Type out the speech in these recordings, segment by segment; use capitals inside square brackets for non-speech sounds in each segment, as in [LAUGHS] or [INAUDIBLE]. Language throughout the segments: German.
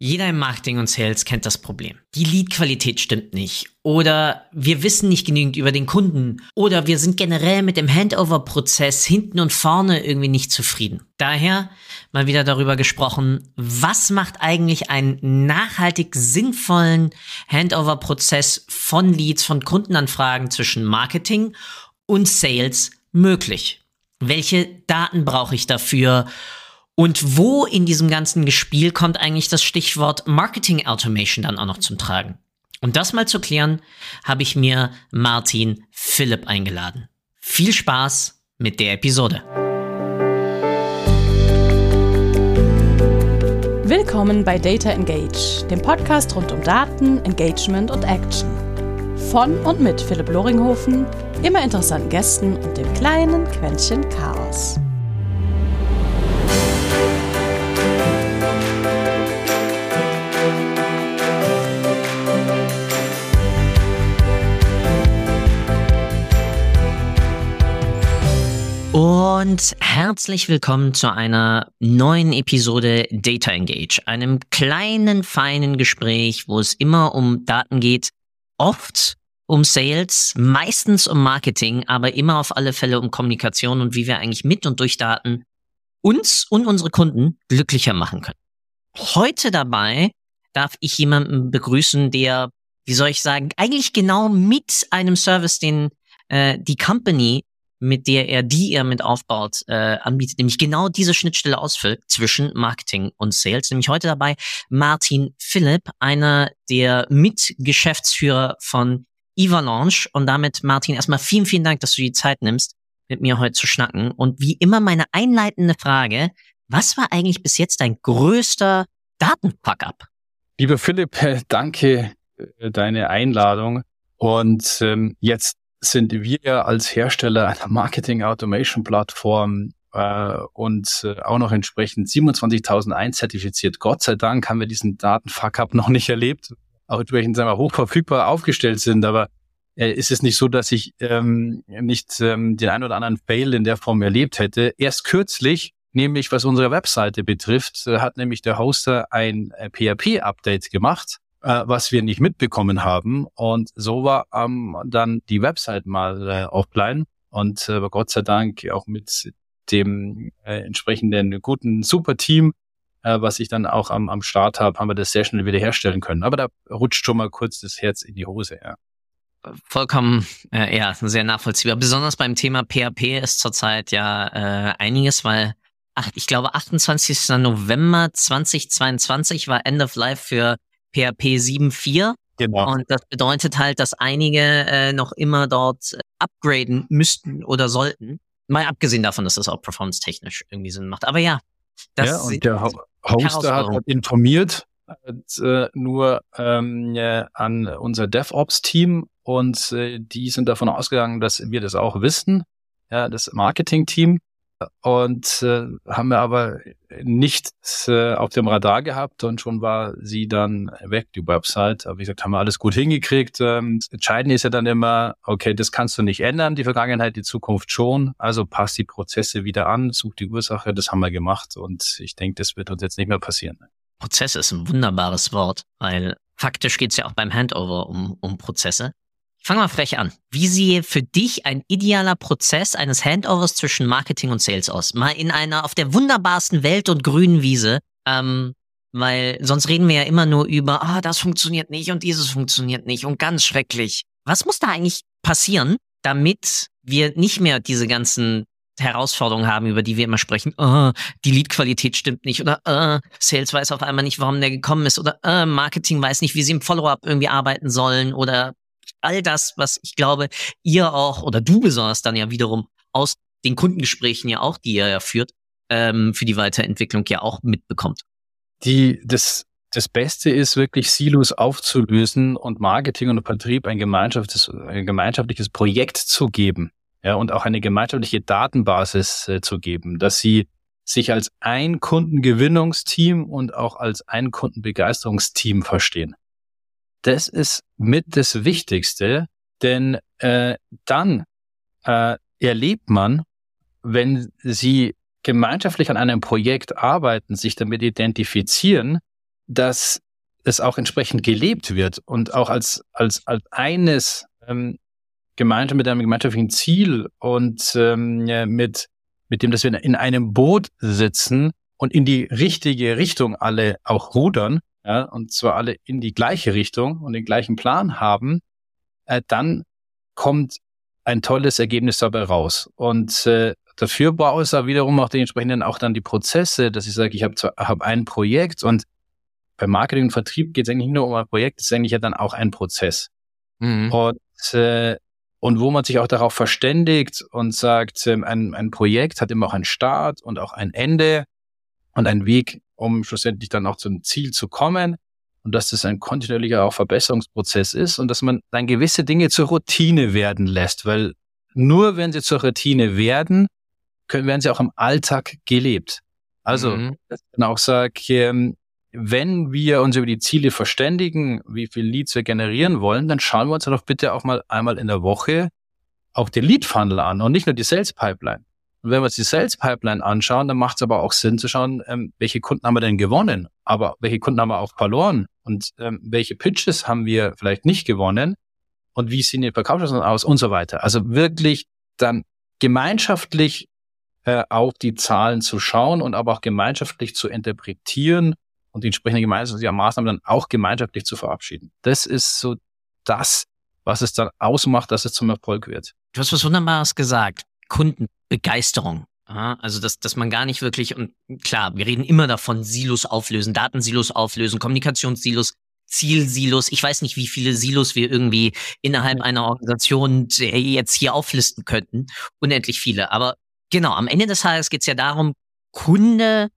Jeder im Marketing und Sales kennt das Problem. Die Lead-Qualität stimmt nicht. Oder wir wissen nicht genügend über den Kunden. Oder wir sind generell mit dem Handover-Prozess hinten und vorne irgendwie nicht zufrieden. Daher mal wieder darüber gesprochen, was macht eigentlich einen nachhaltig sinnvollen Handover-Prozess von Leads, von Kundenanfragen zwischen Marketing und Sales möglich? Welche Daten brauche ich dafür? Und wo in diesem ganzen Gespiel kommt eigentlich das Stichwort Marketing Automation dann auch noch zum Tragen? Um das mal zu klären, habe ich mir Martin Philipp eingeladen. Viel Spaß mit der Episode. Willkommen bei Data Engage, dem Podcast rund um Daten, Engagement und Action. Von und mit Philipp Loringhofen, immer interessanten Gästen und dem kleinen Quäntchen Chaos. Und herzlich willkommen zu einer neuen Episode Data Engage, einem kleinen, feinen Gespräch, wo es immer um Daten geht, oft um Sales, meistens um Marketing, aber immer auf alle Fälle um Kommunikation und wie wir eigentlich mit und durch Daten uns und unsere Kunden glücklicher machen können. Heute dabei darf ich jemanden begrüßen, der, wie soll ich sagen, eigentlich genau mit einem Service, den äh, die Company mit der er, die er mit aufbaut, äh, anbietet, nämlich genau diese Schnittstelle ausfüllt zwischen Marketing und Sales. Nämlich heute dabei Martin Philipp, einer der Mitgeschäftsführer von Evalanche. Und damit, Martin, erstmal vielen, vielen Dank, dass du die Zeit nimmst, mit mir heute zu schnacken. Und wie immer meine einleitende Frage, was war eigentlich bis jetzt dein größter Datenfuck-up? Lieber Philipp, [LAUGHS] danke äh, deine Einladung. Und ähm, jetzt sind wir als Hersteller einer Marketing Automation Plattform äh, und äh, auch noch entsprechend 27.001 zertifiziert. Gott sei Dank haben wir diesen Datenfuck-up noch nicht erlebt, auch entsprechend sagen wir, hochverfügbar aufgestellt sind, aber äh, ist es nicht so, dass ich ähm, nicht ähm, den ein oder anderen Fail in der Form erlebt hätte. Erst kürzlich, nämlich was unsere Webseite betrifft, hat nämlich der Hoster ein äh, PHP-Update gemacht äh, was wir nicht mitbekommen haben. Und so war ähm, dann die Website mal äh, offline. Und äh, Gott sei Dank auch mit dem äh, entsprechenden guten Super-Team, äh, was ich dann auch am, am Start habe, haben wir das sehr schnell wiederherstellen können. Aber da rutscht schon mal kurz das Herz in die Hose, ja. Vollkommen, äh, ja, sehr nachvollziehbar. Besonders beim Thema PHP ist zurzeit ja äh, einiges, weil ach, ich glaube 28. November 2022 war End of Life für PHP 7.4. Genau. Und das bedeutet halt, dass einige äh, noch immer dort äh, upgraden müssten oder sollten. Mal abgesehen davon, dass das auch performance-technisch irgendwie Sinn macht. Aber ja, das ja, und der Hoster hat halt informiert äh, nur ähm, äh, an unser DevOps-Team und äh, die sind davon ausgegangen, dass wir das auch wissen, ja, das Marketing-Team und äh, haben wir aber nicht äh, auf dem Radar gehabt und schon war sie dann weg, die Website. Aber wie gesagt, haben wir alles gut hingekriegt. Ähm, entscheidend ist ja dann immer, okay, das kannst du nicht ändern, die Vergangenheit, die Zukunft schon. Also passt die Prozesse wieder an, such die Ursache, das haben wir gemacht und ich denke, das wird uns jetzt nicht mehr passieren. Prozess ist ein wunderbares Wort, weil faktisch geht es ja auch beim Handover um, um Prozesse. Fangen wir frech an. Wie sehe für dich ein idealer Prozess eines Handovers zwischen Marketing und Sales aus? Mal in einer auf der wunderbarsten Welt und grünen Wiese. Ähm, weil sonst reden wir ja immer nur über, ah, das funktioniert nicht und dieses funktioniert nicht und ganz schrecklich. Was muss da eigentlich passieren, damit wir nicht mehr diese ganzen Herausforderungen haben, über die wir immer sprechen. Oh, die Leadqualität stimmt nicht oder oh, Sales weiß auf einmal nicht, warum der gekommen ist oder oh, Marketing weiß nicht, wie sie im Follow-up irgendwie arbeiten sollen oder all das, was ich glaube, ihr auch oder du besonders dann ja wiederum aus den Kundengesprächen ja auch, die ihr ja führt, ähm, für die Weiterentwicklung ja auch mitbekommt. Die, das, das Beste ist wirklich Silos aufzulösen und Marketing und Vertrieb ein gemeinschaftliches, ein gemeinschaftliches Projekt zu geben. Ja, und auch eine gemeinschaftliche Datenbasis äh, zu geben, dass sie sich als ein Kundengewinnungsteam und auch als ein Kundenbegeisterungsteam verstehen das ist mit das Wichtigste, denn äh, dann äh, erlebt man, wenn Sie gemeinschaftlich an einem Projekt arbeiten, sich damit identifizieren, dass es auch entsprechend gelebt wird und auch als, als, als eines ähm, gemeinsam mit einem gemeinschaftlichen Ziel und ähm, mit, mit dem, dass wir in einem Boot sitzen und in die richtige Richtung alle auch rudern, ja, und zwar alle in die gleiche Richtung und den gleichen Plan haben, äh, dann kommt ein tolles Ergebnis dabei raus. Und äh, dafür brauche ich wiederum auch dementsprechend auch dann die Prozesse, dass ich sage, ich habe hab ein Projekt und beim Marketing und Vertrieb geht es eigentlich nicht nur um ein Projekt, es ist eigentlich ja dann auch ein Prozess. Mhm. Und, äh, und wo man sich auch darauf verständigt und sagt, ähm, ein, ein Projekt hat immer auch einen Start und auch ein Ende und einen Weg, um schlussendlich dann auch zum Ziel zu kommen. Und dass das ein kontinuierlicher auch Verbesserungsprozess ist und dass man dann gewisse Dinge zur Routine werden lässt, weil nur wenn sie zur Routine werden, können, werden sie auch im Alltag gelebt. Also, mhm. dass ich dann auch sage, ähm, wenn wir uns über die Ziele verständigen, wie viel Leads wir generieren wollen, dann schauen wir uns doch bitte auch mal einmal in der Woche auch den Lead Funnel an und nicht nur die Sales Pipeline. Und wenn wir uns die Sales Pipeline anschauen, dann macht es aber auch Sinn zu schauen, ähm, welche Kunden haben wir denn gewonnen, aber welche Kunden haben wir auch verloren und ähm, welche Pitches haben wir vielleicht nicht gewonnen und wie sehen die Verkaufschancen aus und so weiter. Also wirklich dann gemeinschaftlich äh, auf die Zahlen zu schauen und aber auch gemeinschaftlich zu interpretieren und die entsprechende gemeinschaftliche Maßnahmen dann auch gemeinschaftlich zu verabschieden. Das ist so das, was es dann ausmacht, dass es zum Erfolg wird. Du hast was Wunderbares gesagt. Kundenbegeisterung. Ja, also, dass, dass man gar nicht wirklich, und klar, wir reden immer davon, Silos auflösen, Datensilos auflösen, Kommunikationssilos, Zielsilos. Ich weiß nicht, wie viele Silos wir irgendwie innerhalb einer Organisation jetzt hier auflisten könnten. Unendlich viele. Aber genau, am Ende des Tages geht es ja darum, Kunde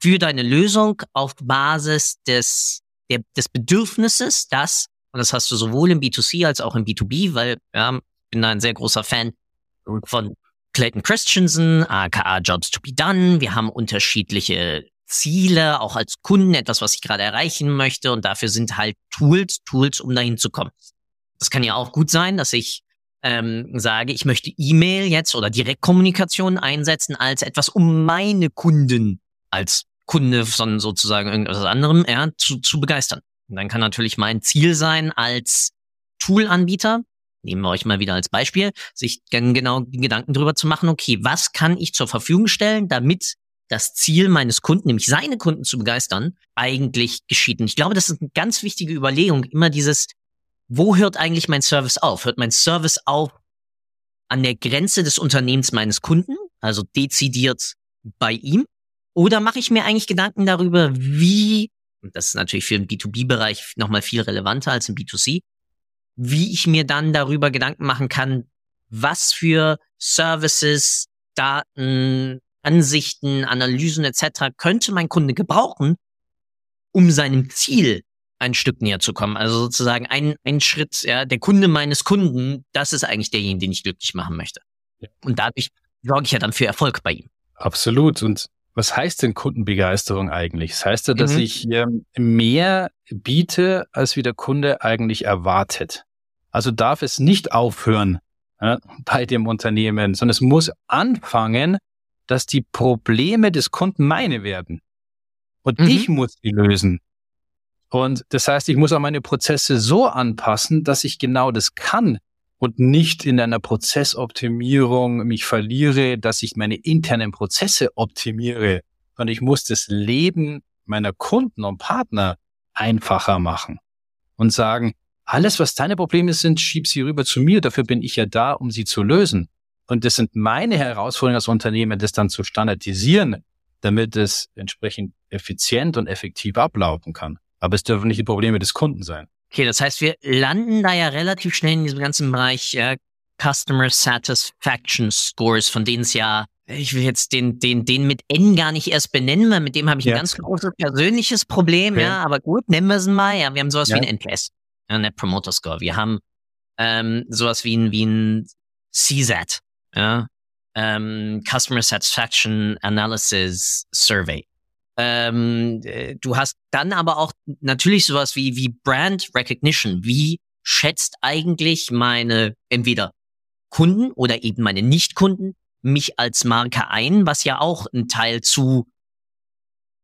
für deine Lösung auf Basis des, der, des Bedürfnisses, das, und das hast du sowohl im B2C als auch im B2B, weil ja, ich bin da ein sehr großer Fan von Clayton Christensen, aka Jobs to be done. Wir haben unterschiedliche Ziele, auch als Kunden, etwas, was ich gerade erreichen möchte. Und dafür sind halt Tools, Tools, um dahin zu kommen. Das kann ja auch gut sein, dass ich ähm, sage, ich möchte E-Mail jetzt oder Direktkommunikation einsetzen als etwas, um meine Kunden als Kunde von sozusagen irgendwas anderem ja, zu, zu begeistern. Und dann kann natürlich mein Ziel sein, als Tool-Anbieter, nehmen wir euch mal wieder als Beispiel, sich genau Gedanken darüber zu machen, okay, was kann ich zur Verfügung stellen, damit das Ziel meines Kunden, nämlich seine Kunden zu begeistern, eigentlich geschieht. Und ich glaube, das ist eine ganz wichtige Überlegung, immer dieses, wo hört eigentlich mein Service auf? Hört mein Service auf an der Grenze des Unternehmens meines Kunden, also dezidiert bei ihm? Oder mache ich mir eigentlich Gedanken darüber, wie, und das ist natürlich für den B2B-Bereich nochmal viel relevanter als im B2C, wie ich mir dann darüber Gedanken machen kann, was für Services, Daten, Ansichten, Analysen etc. könnte mein Kunde gebrauchen, um seinem Ziel ein Stück näher zu kommen. Also sozusagen ein, ein Schritt, ja, der Kunde meines Kunden, das ist eigentlich derjenige, den ich glücklich machen möchte. Ja. Und dadurch sorge ich ja dann für Erfolg bei ihm. Absolut. Und was heißt denn Kundenbegeisterung eigentlich? Das heißt ja, dass mhm. ich ähm, mehr biete, als wie der Kunde eigentlich erwartet. Also darf es nicht aufhören ja, bei dem Unternehmen, sondern es muss anfangen, dass die Probleme des Kunden meine werden. Und mhm. ich muss die lösen. Und das heißt, ich muss auch meine Prozesse so anpassen, dass ich genau das kann, und nicht in einer Prozessoptimierung mich verliere, dass ich meine internen Prozesse optimiere, sondern ich muss das Leben meiner Kunden und Partner einfacher machen und sagen, alles, was deine Probleme sind, schieb sie rüber zu mir, dafür bin ich ja da, um sie zu lösen. Und das sind meine Herausforderungen als Unternehmen, das dann zu standardisieren, damit es entsprechend effizient und effektiv ablaufen kann. Aber es dürfen nicht die Probleme des Kunden sein. Okay, das heißt, wir landen da ja relativ schnell in diesem ganzen Bereich äh, Customer Satisfaction Scores, von denen es ja, ich will jetzt den, den, den mit N gar nicht erst benennen, weil mit dem habe ich ja. ein ganz großes persönliches Problem, okay. ja, aber gut, nennen wir es mal. Ja, wir haben sowas ja. wie ein NPS, ja, Net Promoter Score. Wir haben ähm, sowas wie ein, wie ein CSAT, ja, ähm, Customer Satisfaction Analysis Survey. Ähm, äh, du hast dann aber auch natürlich sowas wie, wie Brand Recognition. Wie schätzt eigentlich meine entweder Kunden oder eben meine Nicht-Kunden mich als Marke ein, was ja auch ein Teil zu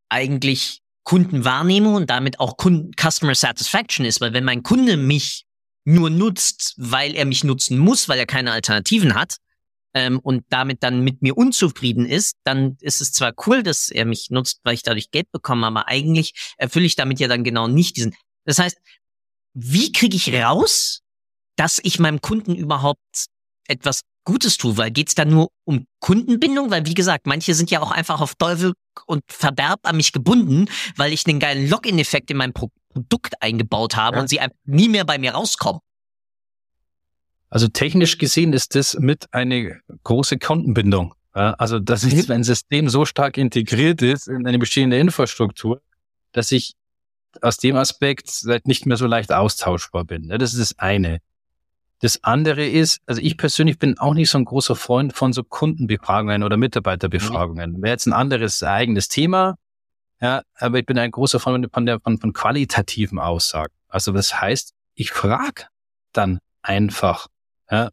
eigentlich Kundenwahrnehmung und damit auch Kunden Customer Satisfaction ist, weil wenn mein Kunde mich nur nutzt, weil er mich nutzen muss, weil er keine Alternativen hat ähm, und damit dann mit mir unzufrieden ist, dann ist es zwar cool, dass er mich nutzt, weil ich dadurch Geld bekomme, aber eigentlich erfülle ich damit ja dann genau nicht diesen. Das heißt, wie kriege ich raus, dass ich meinem Kunden überhaupt etwas Gutes tue, weil geht's da nur um Kundenbindung? Weil wie gesagt, manche sind ja auch einfach auf Teufel und Verderb an mich gebunden, weil ich einen geilen Login-Effekt in mein Pro Produkt eingebaut habe ja. und sie einfach nie mehr bei mir rauskommen. Also technisch gesehen ist das mit eine große Kundenbindung. Ja, also dass ist, wenn ein System so stark integriert ist in eine bestehende Infrastruktur, dass ich aus dem Aspekt nicht mehr so leicht austauschbar bin. Das ist das eine. Das andere ist, also ich persönlich bin auch nicht so ein großer Freund von so Kundenbefragungen oder Mitarbeiterbefragungen. Wäre jetzt ein anderes eigenes Thema. Ja, aber ich bin ein großer Freund von, der, von, von qualitativen Aussagen. Also das heißt, ich frage dann einfach ja,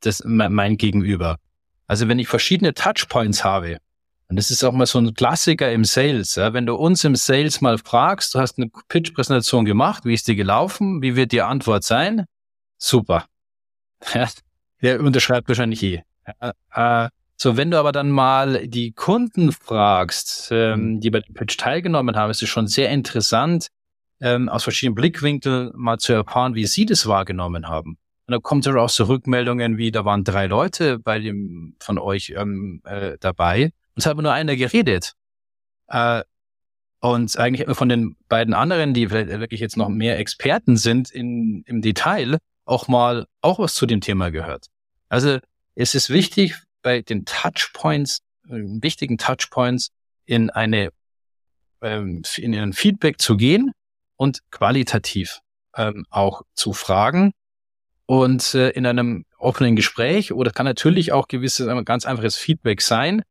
das, mein Gegenüber. Also wenn ich verschiedene Touchpoints habe, und das ist auch mal so ein Klassiker im Sales, ja, wenn du uns im Sales mal fragst, du hast eine Pitch-Präsentation gemacht, wie ist die gelaufen, wie wird die Antwort sein? Super. [LAUGHS] Ja, der unterschreibt wahrscheinlich eh. Äh, so, wenn du aber dann mal die Kunden fragst, ähm, mhm. die bei dem Pitch teilgenommen haben, ist es schon sehr interessant, ähm, aus verschiedenen Blickwinkeln mal zu erfahren, wie sie das wahrgenommen haben. Und da kommt auch so Rückmeldungen wie, da waren drei Leute bei dem von euch ähm, äh, dabei und es hat nur einer geredet. Äh, und eigentlich hat man von den beiden anderen, die vielleicht wirklich jetzt noch mehr Experten sind in, im Detail, auch mal auch was zu dem Thema gehört. Also es ist wichtig, bei den Touchpoints, äh, wichtigen Touchpoints in eine ähm, in ein Feedback zu gehen und qualitativ ähm, auch zu fragen und äh, in einem offenen Gespräch oder kann natürlich auch gewisses ganz einfaches Feedback sein.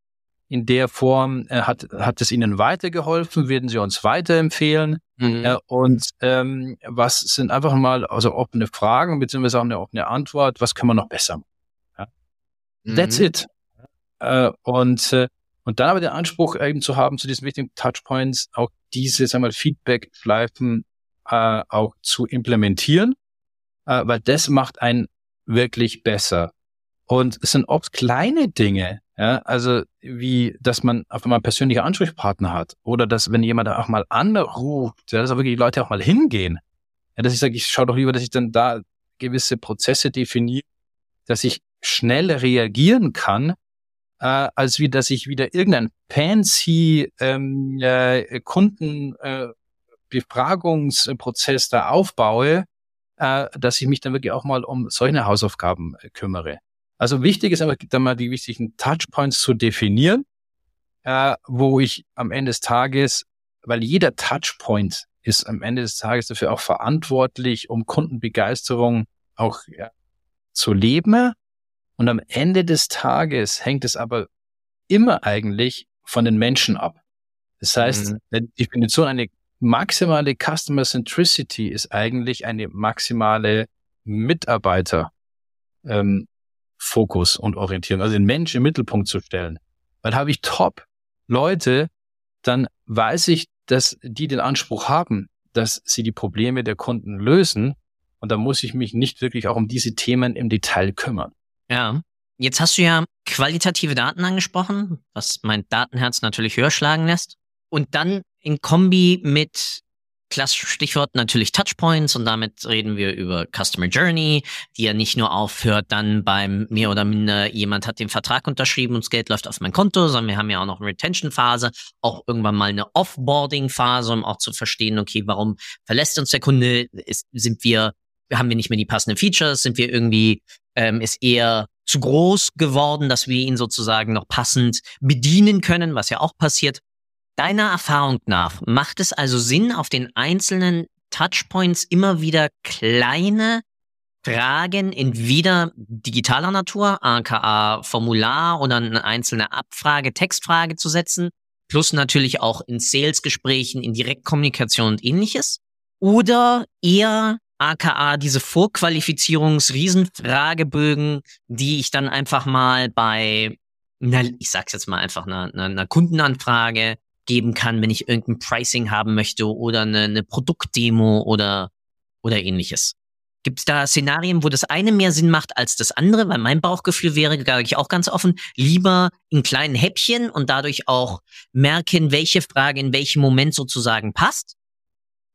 In der Form äh, hat hat es Ihnen weitergeholfen? Werden Sie uns weiterempfehlen? Mhm. Ja, und ähm, was sind einfach mal also offene Fragen beziehungsweise auch eine offene Antwort, was können wir noch besser machen? Ja? Mhm. That's it. Äh, und, äh, und dann aber den Anspruch eben zu haben, zu diesen wichtigen Touchpoints auch diese sagen wir, Feedback-Schleifen äh, auch zu implementieren, äh, weil das macht einen wirklich besser. Und es sind oft kleine Dinge, ja, also wie, dass man auf einmal persönliche Ansprechpartner hat oder dass, wenn jemand auch mal anruft, ja, dass auch wirklich die Leute auch mal hingehen. Ja, dass ich sage, ich schaue doch lieber, dass ich dann da gewisse Prozesse definiere, dass ich schnell reagieren kann, äh, als wie, dass ich wieder irgendein fancy ähm, äh, Kundenbefragungsprozess äh, da aufbaue, äh, dass ich mich dann wirklich auch mal um solche Hausaufgaben äh, kümmere. Also wichtig ist aber dann mal die wichtigen Touchpoints zu definieren, äh, wo ich am Ende des Tages, weil jeder Touchpoint ist am Ende des Tages dafür auch verantwortlich, um Kundenbegeisterung auch ja, zu leben. Und am Ende des Tages hängt es aber immer eigentlich von den Menschen ab. Das heißt, mhm. die Definition eine maximale Customer Centricity ist eigentlich eine maximale Mitarbeiter ähm, Fokus und Orientierung, also den Mensch im Mittelpunkt zu stellen. Weil habe ich top Leute, dann weiß ich, dass die den Anspruch haben, dass sie die Probleme der Kunden lösen. Und da muss ich mich nicht wirklich auch um diese Themen im Detail kümmern. Ja. Jetzt hast du ja qualitative Daten angesprochen, was mein Datenherz natürlich höher schlagen lässt. Und dann in Kombi mit Klassisches Stichwort natürlich Touchpoints und damit reden wir über Customer Journey, die ja nicht nur aufhört, dann beim mehr oder minder jemand hat den Vertrag unterschrieben und das Geld läuft auf mein Konto, sondern wir haben ja auch noch eine Retention-Phase, auch irgendwann mal eine Offboarding-Phase, um auch zu verstehen, okay, warum verlässt uns der Kunde? Ist, sind wir, haben wir nicht mehr die passenden Features? Sind wir irgendwie, ähm, ist eher zu groß geworden, dass wir ihn sozusagen noch passend bedienen können, was ja auch passiert. Deiner Erfahrung nach macht es also Sinn, auf den einzelnen Touchpoints immer wieder kleine Fragen entweder digitaler Natur, aka Formular oder eine einzelne Abfrage, Textfrage zu setzen, plus natürlich auch in Sales-Gesprächen, in Direktkommunikation und ähnliches? Oder eher aka diese Vorqualifizierungs-Riesenfragebögen, die ich dann einfach mal bei, na, ich sag's jetzt mal einfach, einer, einer Kundenanfrage geben kann, wenn ich irgendein Pricing haben möchte oder eine, eine Produktdemo oder, oder ähnliches. Gibt es da Szenarien, wo das eine mehr Sinn macht als das andere? Weil mein Bauchgefühl wäre, da ich auch ganz offen, lieber in kleinen Häppchen und dadurch auch merken, welche Frage in welchem Moment sozusagen passt,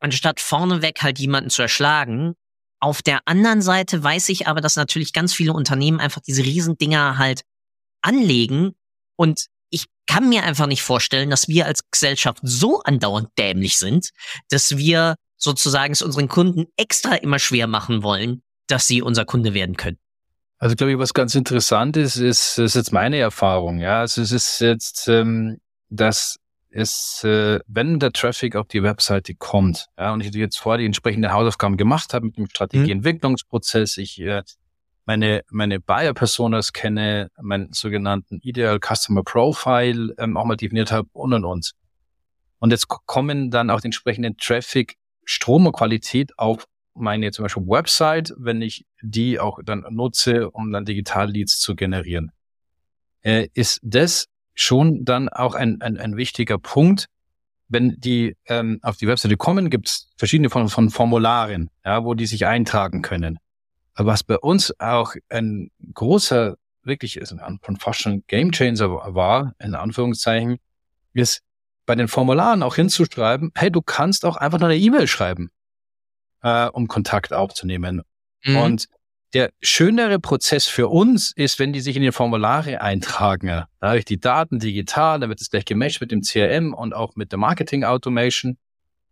anstatt vorneweg halt jemanden zu erschlagen. Auf der anderen Seite weiß ich aber, dass natürlich ganz viele Unternehmen einfach diese Riesendinger halt anlegen und ich kann mir einfach nicht vorstellen, dass wir als Gesellschaft so andauernd dämlich sind, dass wir sozusagen es unseren Kunden extra immer schwer machen wollen, dass sie unser Kunde werden können. Also glaube ich, was ganz interessant ist, ist, ist jetzt meine Erfahrung. Ja, also es ist jetzt, ähm, dass es, äh, wenn der Traffic auf die Webseite kommt, ja, und ich jetzt vorher die entsprechenden Hausaufgaben gemacht habe mit dem Strategieentwicklungsprozess, ich äh, meine meine Buyer Personas kenne, meinen sogenannten Ideal Customer Profile ähm, auch mal definiert habe und und und. Und jetzt kommen dann auch die entsprechenden Traffic Strom und Qualität auf meine zum Beispiel Website, wenn ich die auch dann nutze, um dann Digital-Leads zu generieren. Äh, ist das schon dann auch ein, ein, ein wichtiger Punkt, wenn die ähm, auf die Webseite kommen, gibt es verschiedene von, von Formularen, ja, wo die sich eintragen können. Was bei uns auch ein großer, wirklich ist von fast schon Game Changer war, in Anführungszeichen, ist, bei den Formularen auch hinzuschreiben, hey, du kannst auch einfach nur eine E-Mail schreiben, äh, um Kontakt aufzunehmen. Mhm. Und der schönere Prozess für uns ist, wenn die sich in die Formulare eintragen. Da habe ich die Daten digital, dann wird es gleich gematcht mit dem CRM und auch mit der Marketing Automation.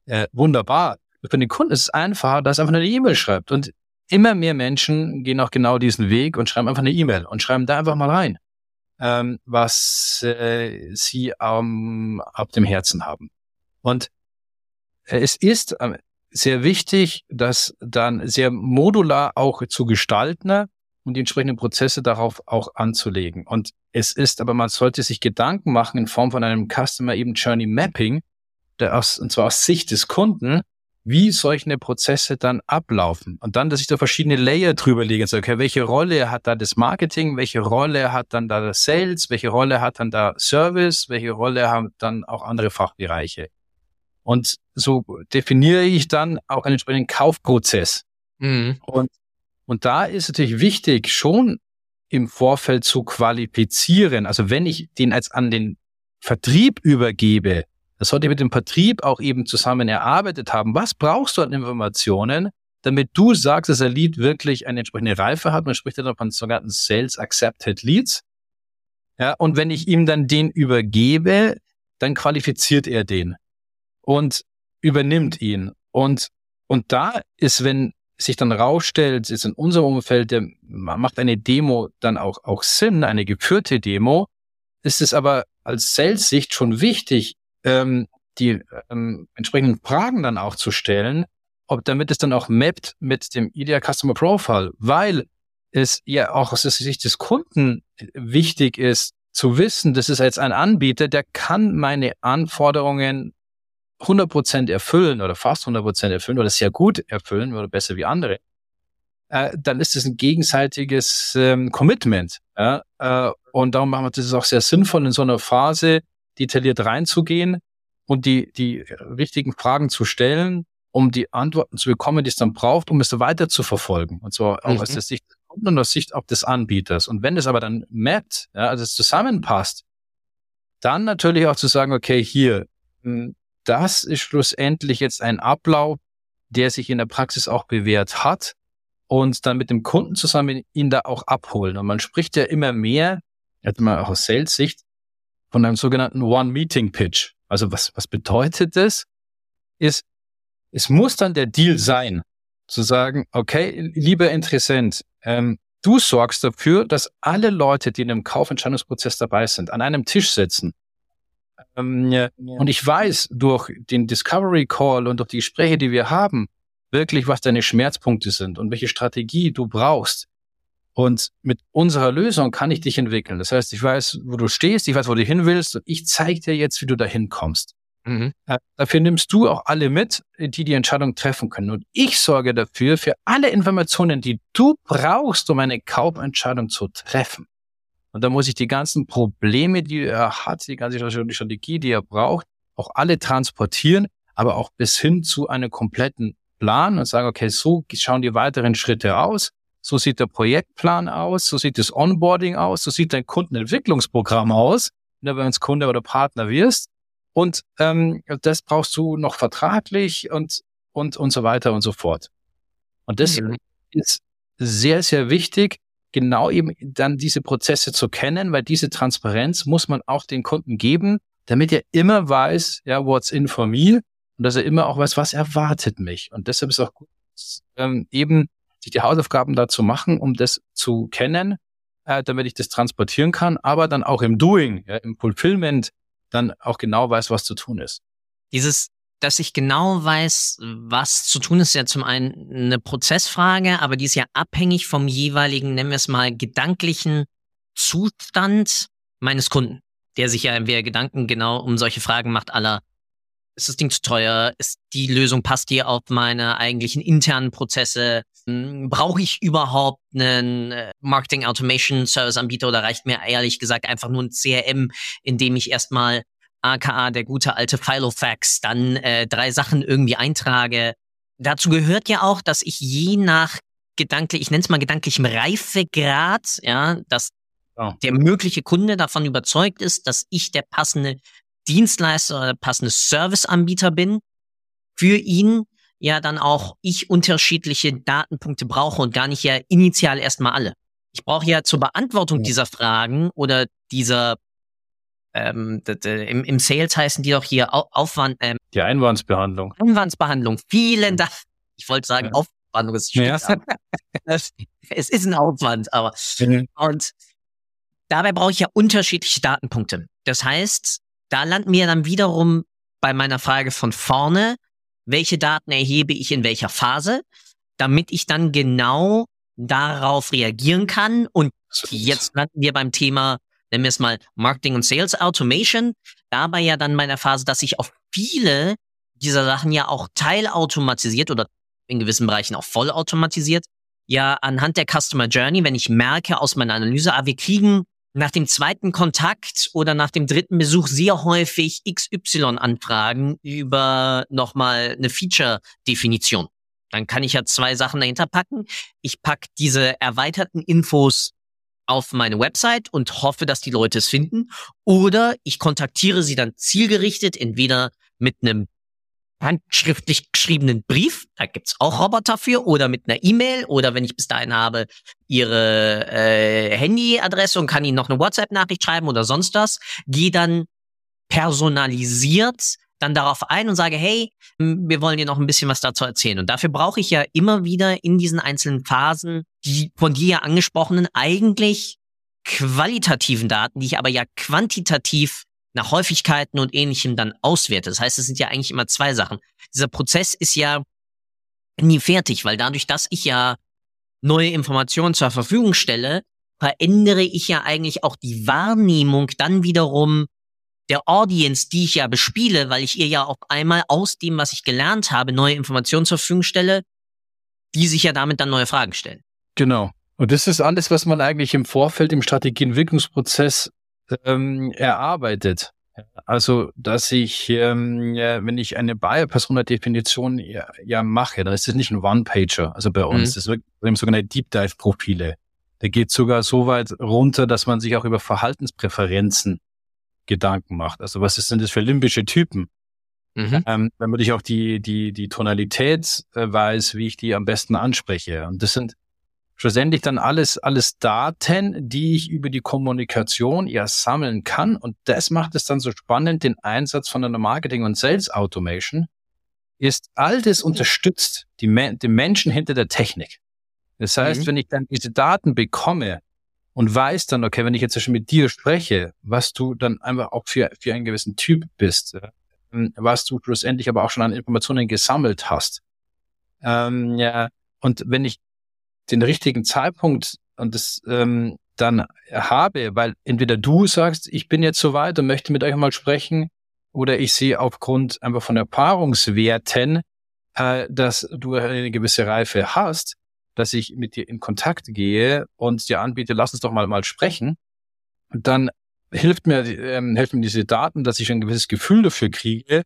Äh, wunderbar. Für den Kunden ist es einfacher, dass er einfach eine E-Mail schreibt. Und immer mehr Menschen gehen auch genau diesen Weg und schreiben einfach eine E-Mail und schreiben da einfach mal rein ähm, was äh, sie ähm, auf dem Herzen haben. Und äh, es ist äh, sehr wichtig, das dann sehr modular auch zu gestalten und die entsprechenden Prozesse darauf auch anzulegen. Und es ist, aber man sollte sich Gedanken machen in Form von einem Customer eben Journey Mapping, der aus, und zwar aus Sicht des Kunden, wie solche Prozesse dann ablaufen. Und dann, dass ich da verschiedene Layer drüber lege. So, okay, welche Rolle hat da das Marketing? Welche Rolle hat dann da das Sales? Welche Rolle hat dann da Service? Welche Rolle haben dann auch andere Fachbereiche? Und so definiere ich dann auch einen entsprechenden Kaufprozess. Mhm. Und, und da ist natürlich wichtig, schon im Vorfeld zu qualifizieren. Also wenn ich den als an den Vertrieb übergebe, das sollte mit dem Vertrieb auch eben zusammen erarbeitet haben. Was brauchst du an Informationen, damit du sagst, dass der Lead wirklich eine entsprechende Reife hat? Man spricht ja dann von sogenannten Sales Accepted Leads. Ja, und wenn ich ihm dann den übergebe, dann qualifiziert er den und übernimmt ihn. Und, und da ist, wenn sich dann rausstellt, ist in unserem Umfeld, der macht eine Demo dann auch, auch Sinn, eine geführte Demo, ist es aber als Sales-Sicht schon wichtig, ähm, die ähm, entsprechenden Fragen dann auch zu stellen, ob damit es dann auch mappt mit dem Ideal Customer Profile, weil es ja auch aus der Sicht des Kunden wichtig ist, zu wissen, das ist jetzt ein Anbieter, der kann meine Anforderungen 100% erfüllen oder fast 100% erfüllen oder sehr gut erfüllen oder besser wie andere, äh, dann ist es ein gegenseitiges ähm, Commitment. Ja? Äh, und darum machen wir das auch sehr sinnvoll in so einer Phase, detailliert reinzugehen und die, die richtigen Fragen zu stellen, um die Antworten zu bekommen, die es dann braucht, um es weiter zu verfolgen. Und zwar auch mhm. aus der Sicht des Kunden und aus Sicht auch des Anbieters. Und wenn es aber dann mappt, ja, also es zusammenpasst, dann natürlich auch zu sagen, okay, hier, hm, das ist schlussendlich jetzt ein Ablauf, der sich in der Praxis auch bewährt hat und dann mit dem Kunden zusammen ihn da auch abholen. Und man spricht ja immer mehr, jetzt mal auch aus Sales-Sicht, von einem sogenannten One-Meeting-Pitch. Also was, was bedeutet das? Ist, es muss dann der Deal sein, zu sagen, okay, lieber Interessent, ähm, du sorgst dafür, dass alle Leute, die in einem Kaufentscheidungsprozess dabei sind, an einem Tisch sitzen. Ähm, ja. Und ich weiß durch den Discovery Call und durch die Gespräche, die wir haben, wirklich, was deine Schmerzpunkte sind und welche Strategie du brauchst. Und mit unserer Lösung kann ich dich entwickeln. Das heißt, ich weiß, wo du stehst, ich weiß, wo du hin willst und ich zeige dir jetzt, wie du dahin kommst. Mhm. Äh, dafür nimmst du auch alle mit, die die Entscheidung treffen können. Und ich sorge dafür für alle Informationen, die du brauchst, um eine Kaufentscheidung zu treffen. Und da muss ich die ganzen Probleme, die er hat, die ganze Strategie, die er braucht, auch alle transportieren, aber auch bis hin zu einem kompletten Plan und sagen, okay, so schauen die weiteren Schritte aus. So sieht der Projektplan aus, so sieht das Onboarding aus, so sieht dein Kundenentwicklungsprogramm aus, wenn du jetzt Kunde oder Partner wirst. Und ähm, das brauchst du noch vertraglich und, und, und so weiter und so fort. Und das mhm. ist sehr, sehr wichtig, genau eben dann diese Prozesse zu kennen, weil diese Transparenz muss man auch den Kunden geben, damit er immer weiß, ja, what's in for me und dass er immer auch weiß, was erwartet mich. Und deshalb ist auch gut, ähm, eben sich die Hausaufgaben dazu machen, um das zu kennen, äh, damit ich das transportieren kann, aber dann auch im Doing, ja, im Fulfillment dann auch genau weiß, was zu tun ist. Dieses, dass ich genau weiß, was zu tun ist, ist ja zum einen eine Prozessfrage, aber die ist ja abhängig vom jeweiligen, nennen wir es mal, gedanklichen Zustand meines Kunden, der sich ja entweder Gedanken genau um solche Fragen macht, aller ist das Ding zu teuer? Ist die Lösung, passt die auf meine eigentlichen internen Prozesse? Hm, brauche ich überhaupt einen äh, Marketing Automation Service Anbieter oder reicht mir ehrlich gesagt einfach nur ein CRM, in dem ich erstmal aka der gute alte Filofax dann äh, drei Sachen irgendwie eintrage? Dazu gehört ja auch, dass ich je nach gedanklich, ich nenne es mal gedanklichem Reifegrad, ja, dass oh. der mögliche Kunde davon überzeugt ist, dass ich der passende Dienstleister oder passende Serviceanbieter bin, für ihn ja dann auch ich unterschiedliche Datenpunkte brauche und gar nicht ja initial erstmal alle. Ich brauche ja zur Beantwortung ja. dieser Fragen oder dieser ähm, im, im Sales heißen die doch hier Aufwand. Ähm, die Einwandsbehandlung. Einwandsbehandlung. Vielen Dank. Ich wollte sagen, ja. Aufwandung ist ja. Es ist ein Aufwand, aber und dabei brauche ich ja unterschiedliche Datenpunkte. Das heißt, da landen wir dann wiederum bei meiner Frage von vorne, welche Daten erhebe ich in welcher Phase, damit ich dann genau darauf reagieren kann. Und jetzt landen wir beim Thema, nennen wir es mal Marketing und Sales Automation. Dabei ja dann meiner Phase, dass ich auf viele dieser Sachen ja auch teilautomatisiert oder in gewissen Bereichen auch vollautomatisiert, ja anhand der Customer Journey, wenn ich merke aus meiner Analyse, ah, wir kriegen nach dem zweiten Kontakt oder nach dem dritten Besuch sehr häufig XY-Anfragen über nochmal eine Feature-Definition. Dann kann ich ja zwei Sachen dahinter packen. Ich pack diese erweiterten Infos auf meine Website und hoffe, dass die Leute es finden. Oder ich kontaktiere sie dann zielgerichtet, entweder mit einem handschriftlich geschriebenen Brief, da gibt's auch Roboter für, oder mit einer E-Mail, oder wenn ich bis dahin habe, ihre äh, Handyadresse und kann ihnen noch eine WhatsApp-Nachricht schreiben oder sonst was, gehe dann personalisiert dann darauf ein und sage, hey, wir wollen dir noch ein bisschen was dazu erzählen. Und dafür brauche ich ja immer wieder in diesen einzelnen Phasen die von dir ja angesprochenen, eigentlich qualitativen Daten, die ich aber ja quantitativ nach Häufigkeiten und ähnlichem dann auswertet. Das heißt, es sind ja eigentlich immer zwei Sachen. Dieser Prozess ist ja nie fertig, weil dadurch, dass ich ja neue Informationen zur Verfügung stelle, verändere ich ja eigentlich auch die Wahrnehmung dann wiederum der Audience, die ich ja bespiele, weil ich ihr ja auf einmal aus dem, was ich gelernt habe, neue Informationen zur Verfügung stelle, die sich ja damit dann neue Fragen stellen. Genau. Und das ist alles, was man eigentlich im Vorfeld im Strategieentwicklungsprozess ähm, erarbeitet. Also, dass ich, ähm, ja, wenn ich eine Buyer-Persona-Definition ja, ja, mache, dann ist das nicht ein One-Pager. Also bei uns, mhm. das sind sogenannte Deep Dive-Profile. Da geht sogar so weit runter, dass man sich auch über Verhaltenspräferenzen Gedanken macht. Also was ist denn das für limbische Typen? Mhm. Ähm, damit ich auch die, die, die Tonalität äh, weiß, wie ich die am besten anspreche. Und das sind schlussendlich dann alles, alles Daten, die ich über die Kommunikation ja sammeln kann. Und das macht es dann so spannend, den Einsatz von einer Marketing- und Sales Automation ist all das unterstützt die, den Menschen hinter der Technik. Das heißt, mhm. wenn ich dann diese Daten bekomme und weiß dann, okay, wenn ich jetzt schon mit dir spreche, was du dann einfach auch für, für einen gewissen Typ bist, ähm, was du schlussendlich aber auch schon an Informationen gesammelt hast. Ähm, ja, und wenn ich den richtigen Zeitpunkt und das ähm, dann habe, weil entweder du sagst, ich bin jetzt soweit und möchte mit euch mal sprechen, oder ich sehe aufgrund einfach von Erfahrungswerten, äh, dass du eine gewisse Reife hast, dass ich mit dir in Kontakt gehe und dir anbiete, lass uns doch mal mal sprechen. Und dann hilft mir, ähm, helfen mir diese Daten, dass ich ein gewisses Gefühl dafür kriege,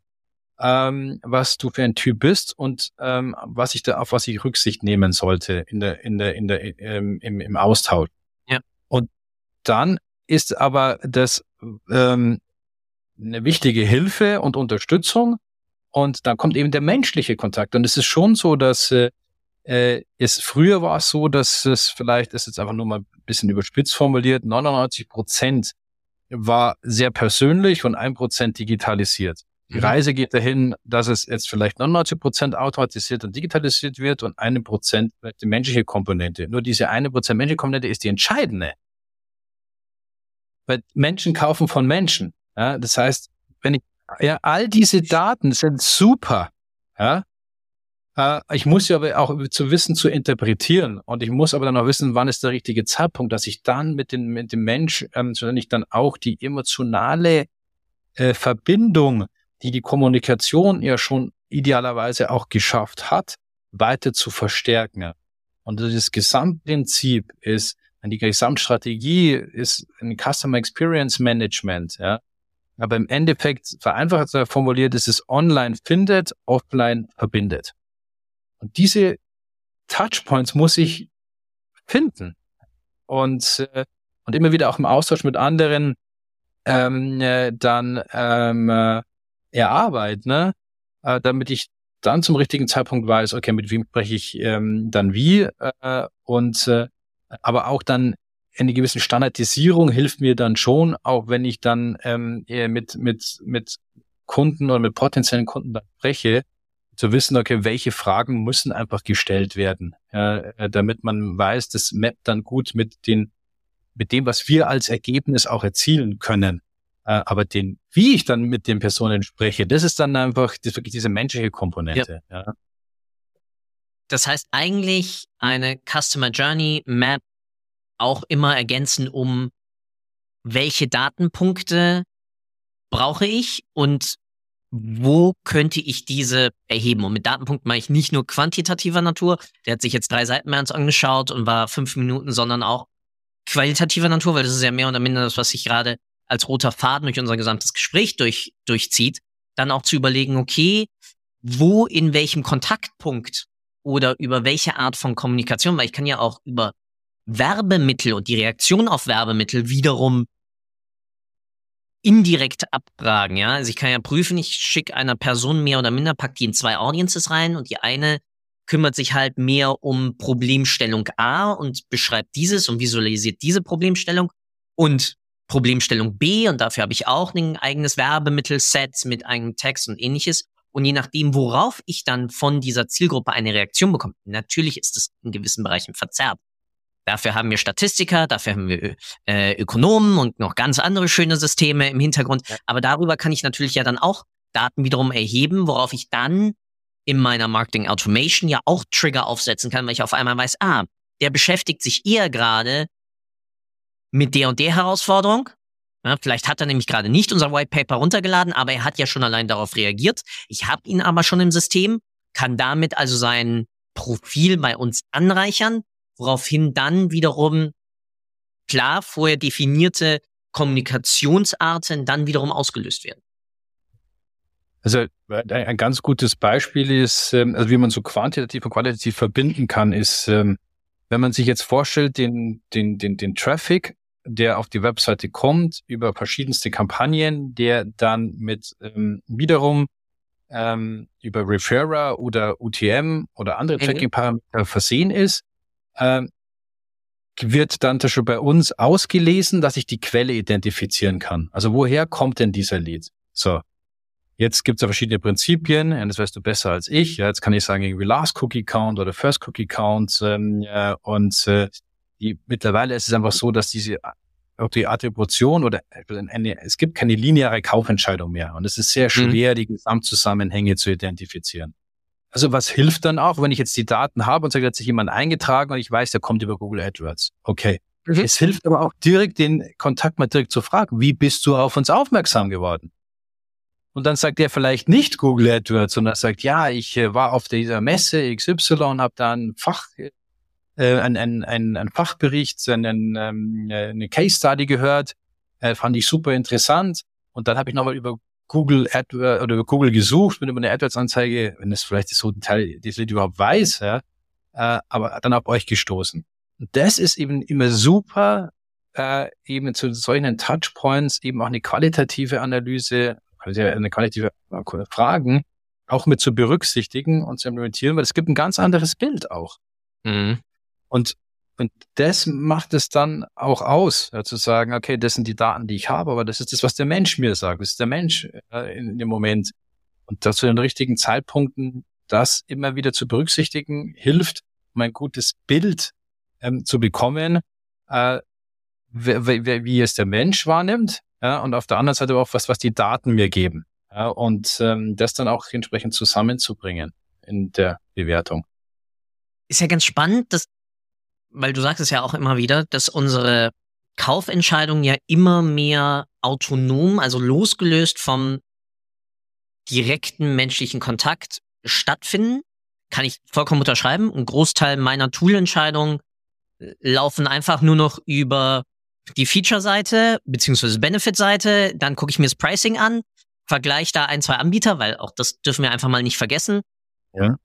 ähm, was du für ein Typ bist und ähm, was ich da auf was ich Rücksicht nehmen sollte in der in der in der ähm, im, im Austausch. Ja. Und dann ist aber das ähm, eine wichtige Hilfe und Unterstützung und dann kommt eben der menschliche Kontakt und es ist schon so, dass äh, äh es früher war es so, dass es vielleicht ist jetzt einfach nur mal ein bisschen überspitzt formuliert 99 Prozent war sehr persönlich und ein Prozent digitalisiert. Die mhm. Reise geht dahin, dass es jetzt vielleicht 99 Prozent automatisiert und digitalisiert wird und eine Prozent die menschliche Komponente. Nur diese eine Prozent menschliche Komponente ist die entscheidende. Weil Menschen kaufen von Menschen. Ja, das heißt, wenn ich, ja, all diese Daten sind super. Ja, äh, ich muss ja aber auch zu wissen, zu interpretieren. Und ich muss aber dann auch wissen, wann ist der richtige Zeitpunkt, dass ich dann mit, dem mit dem Mensch, ähm, sondern ich dann auch die emotionale äh, Verbindung die die Kommunikation ja schon idealerweise auch geschafft hat, weiter zu verstärken. Und das Gesamtprinzip ist, die Gesamtstrategie ist ein Customer Experience Management, ja. Aber im Endeffekt, vereinfacht formuliert, ist es online findet, offline verbindet. Und diese Touchpoints muss ich finden. Und, äh, und immer wieder auch im Austausch mit anderen ähm, äh, dann ähm, erarbeiten, ne? Äh, damit ich dann zum richtigen Zeitpunkt weiß, okay, mit wem spreche ich ähm, dann wie äh, und äh, aber auch dann eine gewisse Standardisierung hilft mir dann schon, auch wenn ich dann ähm, mit mit mit Kunden oder mit potenziellen Kunden dann spreche, zu wissen, okay, welche Fragen müssen einfach gestellt werden, äh, damit man weiß, das mappt dann gut mit den mit dem, was wir als Ergebnis auch erzielen können. Äh, aber den, wie ich dann mit den Personen spreche, das ist dann einfach das wirklich diese menschliche Komponente. Ja. ja. Das heißt eigentlich eine Customer Journey Map auch immer ergänzen, um welche Datenpunkte brauche ich und wo könnte ich diese erheben? Und mit Datenpunkten meine ich nicht nur quantitativer Natur, der hat sich jetzt drei Seiten mehr ans angeschaut und war fünf Minuten, sondern auch qualitativer Natur, weil das ist ja mehr oder minder das, was ich gerade als roter Faden durch unser gesamtes Gespräch durch, durchzieht, dann auch zu überlegen, okay, wo in welchem Kontaktpunkt oder über welche Art von Kommunikation, weil ich kann ja auch über Werbemittel und die Reaktion auf Werbemittel wiederum indirekt abfragen, ja. Also ich kann ja prüfen, ich schicke einer Person mehr oder minder, pack die in zwei Audiences rein und die eine kümmert sich halt mehr um Problemstellung A und beschreibt dieses und visualisiert diese Problemstellung und Problemstellung B und dafür habe ich auch ein eigenes Werbemittelset mit eigenem Text und ähnliches. Und je nachdem, worauf ich dann von dieser Zielgruppe eine Reaktion bekomme, natürlich ist es in gewissen Bereichen verzerrt. Dafür haben wir Statistiker, dafür haben wir äh, Ökonomen und noch ganz andere schöne Systeme im Hintergrund. Aber darüber kann ich natürlich ja dann auch Daten wiederum erheben, worauf ich dann in meiner Marketing Automation ja auch Trigger aufsetzen kann, weil ich auf einmal weiß, ah, der beschäftigt sich eher gerade mit der und der Herausforderung. Ja, vielleicht hat er nämlich gerade nicht unser White Paper runtergeladen, aber er hat ja schon allein darauf reagiert. Ich habe ihn aber schon im System, kann damit also sein Profil bei uns anreichern, woraufhin dann wiederum klar vorher definierte Kommunikationsarten dann wiederum ausgelöst werden. Also ein ganz gutes Beispiel ist, ähm, also wie man so quantitativ und qualitativ verbinden kann, ist, ähm, wenn man sich jetzt vorstellt, den, den, den, den Traffic der auf die Webseite kommt, über verschiedenste Kampagnen, der dann mit ähm, wiederum ähm, über Referrer oder UTM oder andere mhm. Tracking-Parameter versehen ist, ähm, wird dann schon bei uns ausgelesen, dass ich die Quelle identifizieren kann. Also woher kommt denn dieser Lead? So. Jetzt gibt es ja verschiedene Prinzipien, und das weißt du besser als ich. Ja, jetzt kann ich sagen, irgendwie Last Cookie Count oder First Cookie Count ähm, ja, und äh, die, mittlerweile ist es einfach so, dass diese auch die Attribution oder eine, es gibt keine lineare Kaufentscheidung mehr und es ist sehr mhm. schwer, mhm. die Gesamtzusammenhänge zu identifizieren. Also was hilft dann auch, wenn ich jetzt die Daten habe und sage, hat sich jemand eingetragen und ich weiß, der kommt über Google AdWords. Okay. Mhm. Es hilft aber auch direkt den Kontakt mal direkt zu fragen, wie bist du auf uns aufmerksam geworden? Und dann sagt er vielleicht nicht Google AdWords, sondern sagt, ja, ich äh, war auf dieser Messe XY, habe da ein Fach äh, ein, ein, ein, Fachbericht, einen, ähm, eine Case Study gehört Äh, fand ich super interessant. Und dann habe ich nochmal über Google AdWords oder über Google gesucht, bin über eine AdWords-Anzeige, wenn es vielleicht so ein Teil des Lied überhaupt weiß, ja, äh, aber dann auf euch gestoßen. Und das ist eben immer super, äh, eben zu solchen Touchpoints eben auch eine qualitative Analyse, also eine qualitative äh, Fragen auch mit zu berücksichtigen und zu implementieren, weil es gibt ein ganz anderes Bild auch. Mhm. Und und das macht es dann auch aus, ja, zu sagen, okay, das sind die Daten, die ich habe, aber das ist das, was der Mensch mir sagt. Das ist der Mensch äh, in, dem Moment. Und das zu den richtigen Zeitpunkten, das immer wieder zu berücksichtigen, hilft, um ein gutes Bild ähm, zu bekommen, äh, wie es der Mensch wahrnimmt, ja, und auf der anderen Seite auch was, was die Daten mir geben. Ja, und ähm, das dann auch entsprechend zusammenzubringen in der Bewertung. Ist ja ganz spannend, dass weil du sagst es ja auch immer wieder, dass unsere Kaufentscheidungen ja immer mehr autonom, also losgelöst vom direkten menschlichen Kontakt stattfinden. Kann ich vollkommen unterschreiben. Ein Großteil meiner Toolentscheidungen äh, laufen einfach nur noch über die Feature-Seite beziehungsweise Benefit-Seite. Dann gucke ich mir das Pricing an, vergleiche da ein, zwei Anbieter, weil auch das dürfen wir einfach mal nicht vergessen. Ja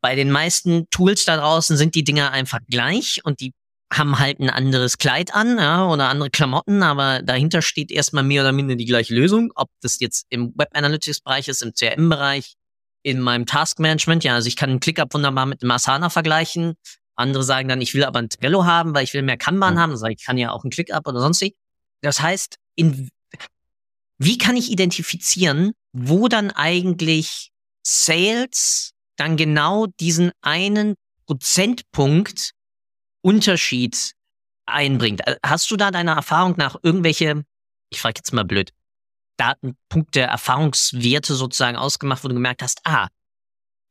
bei den meisten Tools da draußen sind die Dinger einfach gleich und die haben halt ein anderes Kleid an ja, oder andere Klamotten, aber dahinter steht erstmal mehr oder minder die gleiche Lösung. Ob das jetzt im Web Analytics Bereich ist, im CRM Bereich, in meinem Task Management. Ja, also ich kann einen ClickUp wunderbar mit einem Asana vergleichen. Andere sagen dann, ich will aber ein Trello haben, weil ich will mehr Kanban ja. haben. Sage ich, kann ja auch ein ClickUp oder sonst wie. Das heißt, in, wie kann ich identifizieren, wo dann eigentlich Sales dann genau diesen einen Prozentpunkt Unterschied einbringt. Äh, hast du da deiner Erfahrung nach irgendwelche, ich frage jetzt mal blöd, Datenpunkte, Erfahrungswerte sozusagen ausgemacht, wo du gemerkt hast, ah,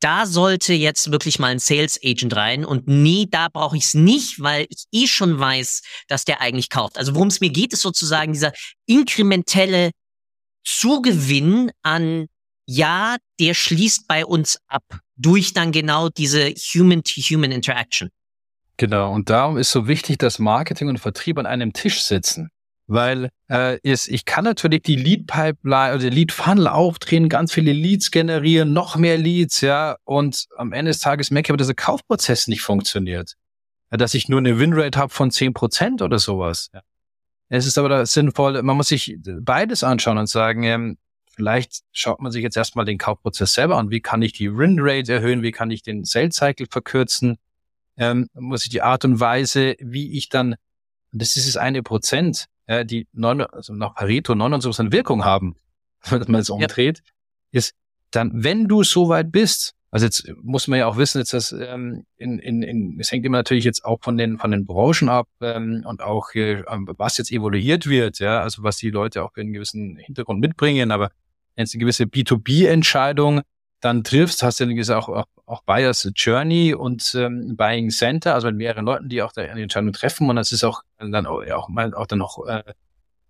da sollte jetzt wirklich mal ein Sales Agent rein und nee, da brauche ich es nicht, weil ich eh schon weiß, dass der eigentlich kauft. Also worum es mir geht, ist sozusagen dieser inkrementelle Zugewinn an ja, der schließt bei uns ab durch dann genau diese Human-to-Human Interaction. Genau, und darum ist so wichtig, dass Marketing und Vertrieb an einem Tisch sitzen. Weil äh, ist, ich kann natürlich die Lead-Pipeline oder Lead-Funnel aufdrehen, ganz viele Leads generieren, noch mehr Leads, ja, und am Ende des Tages merke ich aber, dass der Kaufprozess nicht funktioniert. Ja, dass ich nur eine Winrate habe von zehn Prozent oder sowas. Ja. Es ist aber sinnvoll, man muss sich beides anschauen und sagen, ähm, Vielleicht schaut man sich jetzt erstmal den Kaufprozess selber an. Wie kann ich die Win-Rate erhöhen? Wie kann ich den Sales-Cycle verkürzen? Ähm, muss ich die Art und Weise, wie ich dann, das ist das eine Prozent, ja, die neun, also nach Pareto 99% Wirkung haben, [LAUGHS] wenn man es umdreht, ja. ist dann, wenn du so weit bist, also jetzt muss man ja auch wissen, jetzt das ähm, in, in, in, es hängt immer natürlich jetzt auch von den von den Branchen ab ähm, und auch äh, was jetzt evaluiert wird, ja, also was die Leute auch für einen gewissen Hintergrund mitbringen, aber eine gewisse B2B-Entscheidung dann triffst, hast du ja auch, auch, auch Buyers Journey und ähm, Buying Center, also mit mehreren Leuten, die auch da eine Entscheidung treffen und das ist auch dann auch, auch mal auch dann noch äh,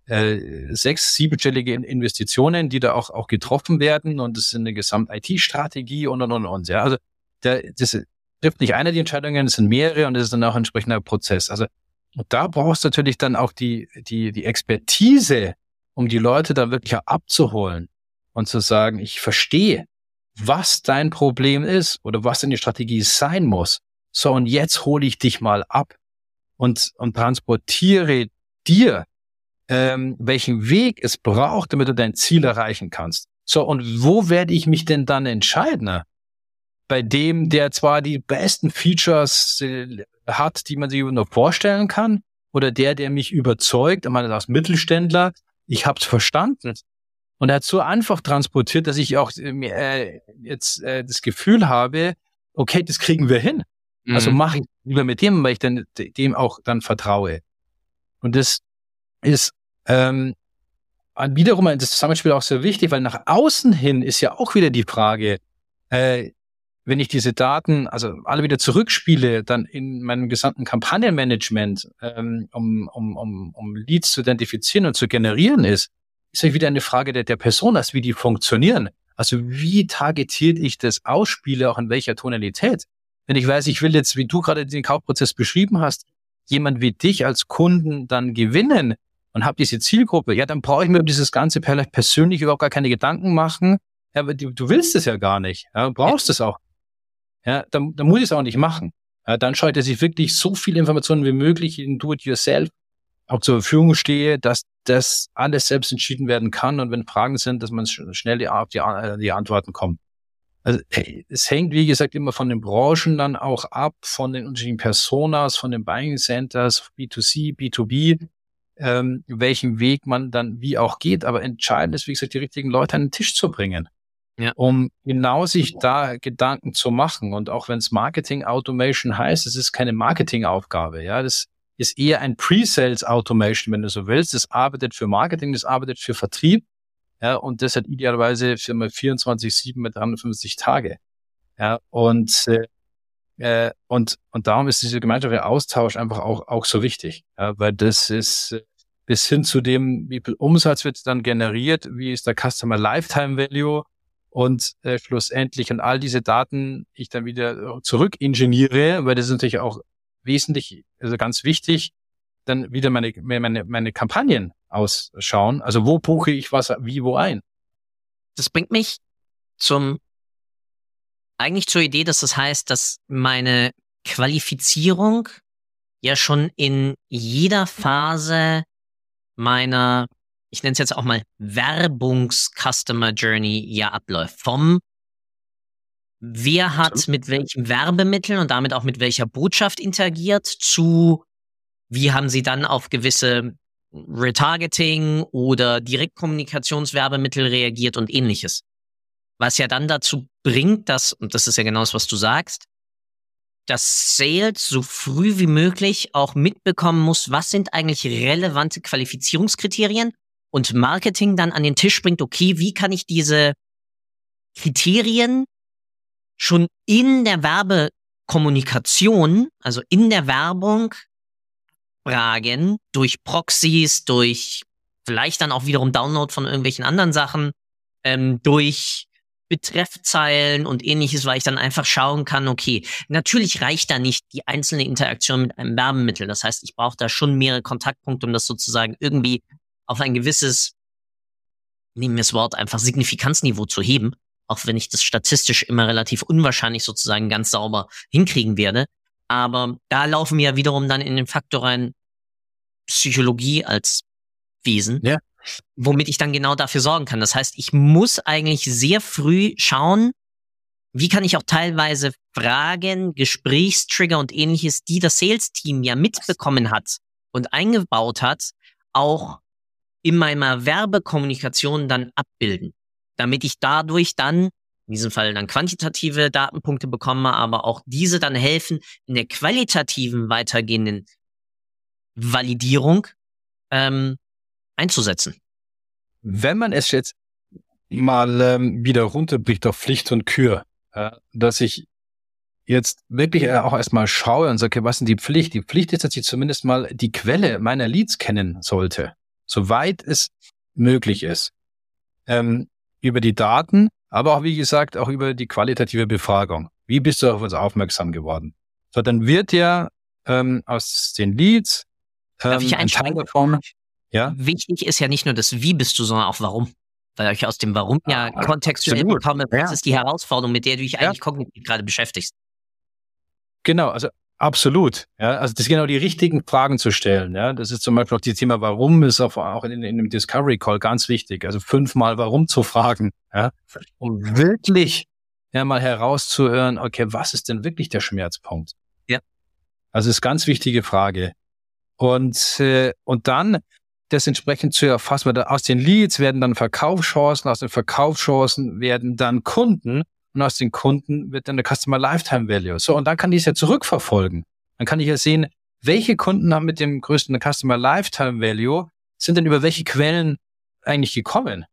äh, sechs, siebenstellige Investitionen, die da auch, auch getroffen werden und das ist eine Gesamt-IT-Strategie und und und und. Ja, also der, das trifft nicht einer die Entscheidungen, es sind mehrere und es ist dann auch ein entsprechender Prozess. Also und da brauchst du natürlich dann auch die, die, die Expertise, um die Leute da wirklich abzuholen und zu sagen, ich verstehe, was dein Problem ist oder was deine Strategie sein muss. So, und jetzt hole ich dich mal ab und, und transportiere dir, ähm, welchen Weg es braucht, damit du dein Ziel erreichen kannst. So, und wo werde ich mich denn dann entscheiden? Bei dem, der zwar die besten Features äh, hat, die man sich nur vorstellen kann, oder der, der mich überzeugt, ich meine, als Mittelständler, ich hab's verstanden, und er hat so einfach transportiert, dass ich auch äh, jetzt äh, das Gefühl habe, okay, das kriegen wir hin. Also mhm. Also mache ich lieber mit dem, weil ich dann dem auch dann vertraue. Und das ist ähm, wiederum das Zusammenspiel auch sehr wichtig, weil nach außen hin ist ja auch wieder die Frage, äh, wenn ich diese Daten, also alle wieder zurückspiele, dann in meinem gesamten Kampagnenmanagement, ähm, um, um, um, um Leads zu identifizieren und zu generieren ist, ist ja wieder eine Frage der, der Personas, wie die funktionieren. Also wie targetiert ich das ausspiele, auch in welcher Tonalität? Wenn ich weiß, ich will jetzt, wie du gerade den Kaufprozess beschrieben hast, jemand wie dich als Kunden dann gewinnen, und habe diese Zielgruppe, ja, dann brauche ich mir über dieses Ganze vielleicht persönlich überhaupt gar keine Gedanken machen. Ja, aber du, willst es ja gar nicht. Ja, du brauchst es auch. Ja, dann, dann muss ich es auch nicht machen. Ja, dann schaut er sich wirklich so viele Informationen wie möglich in Do-it-yourself auch zur Verfügung stehe, dass das alles selbst entschieden werden kann und wenn Fragen sind, dass man schnell die, die, äh, die Antworten kommt. Also es hängt, wie gesagt, immer von den Branchen dann auch ab, von den unterschiedlichen Personas, von den Buying Centers, B2C, B2B, ähm, welchen Weg man dann wie auch geht. Aber entscheidend ist, wie gesagt, die richtigen Leute an den Tisch zu bringen. Ja. Um genau sich da Gedanken zu machen. Und auch wenn es Marketing Automation heißt, es ist keine Marketingaufgabe. Ja, das ist eher ein Pre-Sales Automation, wenn du so willst. Das arbeitet für Marketing, das arbeitet für Vertrieb. Ja, und das hat idealerweise für 24-7 mit 350 Tage. Ja, und, äh, äh, und, und darum ist dieser gemeinschaftliche Austausch einfach auch, auch so wichtig. Ja, weil das ist äh, bis hin zu dem, wie viel Umsatz wird dann generiert, wie ist der Customer Lifetime Value und äh, schlussendlich und all diese Daten ich dann wieder zurück ingeniere, weil das ist natürlich auch wesentlich, also ganz wichtig, dann wieder meine, meine, meine Kampagnen ausschauen. Also wo buche ich was wie wo ein? Das bringt mich zum eigentlich zur Idee, dass das heißt, dass meine Qualifizierung ja schon in jeder Phase meiner, ich nenne es jetzt auch mal Werbungs-Customer Journey ja abläuft. Vom Wer hat mit welchem Werbemittel und damit auch mit welcher Botschaft interagiert zu wie haben Sie dann auf gewisse Retargeting oder Direktkommunikationswerbemittel reagiert und ähnliches? Was ja dann dazu bringt, dass, und das ist ja genau das, was du sagst, dass Sales so früh wie möglich auch mitbekommen muss, was sind eigentlich relevante Qualifizierungskriterien und Marketing dann an den Tisch bringt, okay, wie kann ich diese Kriterien schon in der Werbekommunikation, also in der Werbung Fragen durch Proxys, durch vielleicht dann auch wiederum Download von irgendwelchen anderen Sachen, ähm, durch Betreffzeilen und ähnliches, weil ich dann einfach schauen kann, okay, natürlich reicht da nicht die einzelne Interaktion mit einem Werbemittel. Das heißt, ich brauche da schon mehrere Kontaktpunkte, um das sozusagen irgendwie auf ein gewisses, nehmen wir das Wort, einfach Signifikanzniveau zu heben. Auch wenn ich das statistisch immer relativ unwahrscheinlich sozusagen ganz sauber hinkriegen werde. Aber da laufen wir ja wiederum dann in den Faktor rein Psychologie als Wesen, ja. womit ich dann genau dafür sorgen kann. Das heißt, ich muss eigentlich sehr früh schauen, wie kann ich auch teilweise Fragen, Gesprächstrigger und ähnliches, die das Sales-Team ja mitbekommen hat und eingebaut hat, auch in meiner Werbekommunikation dann abbilden, damit ich dadurch dann in diesem Fall dann quantitative Datenpunkte bekomme, aber auch diese dann helfen, in der qualitativen weitergehenden Validierung ähm, einzusetzen. Wenn man es jetzt mal ähm, wieder runterbricht auf Pflicht und Kür, äh, dass ich jetzt wirklich auch erstmal schaue und sage, was sind die Pflicht? Die Pflicht ist, dass ich zumindest mal die Quelle meiner Leads kennen sollte, soweit es möglich ist. Ähm, über die Daten, aber auch, wie gesagt, auch über die qualitative Befragung. Wie bist du auf uns aufmerksam geworden? So, dann wird ja ähm, aus den Leads ähm, Darf ich ein Teil davon. Ja? Wichtig ist ja nicht nur das Wie bist du, sondern auch Warum. Weil ich aus dem Warum ja, ja kontextuell bekomme, was ja. ist die Herausforderung, mit der du dich ja. eigentlich kognitiv gerade beschäftigst. Genau, also Absolut. Ja, also das genau die richtigen Fragen zu stellen. Ja, das ist zum Beispiel auch das Thema Warum ist auch, auch in, in dem Discovery Call ganz wichtig. Also fünfmal Warum zu fragen. Ja, um wirklich ja mal herauszuhören, okay, was ist denn wirklich der Schmerzpunkt? Ja. Also ist ganz wichtige Frage. Und äh, und dann das entsprechend zu erfassen. Aus den Leads werden dann Verkaufschancen, aus den Verkaufschancen werden dann Kunden und aus den Kunden wird dann der Customer Lifetime Value. So, und dann kann ich es ja zurückverfolgen. Dann kann ich ja sehen, welche Kunden haben mit dem größten Customer Lifetime Value, sind denn über welche Quellen eigentlich gekommen?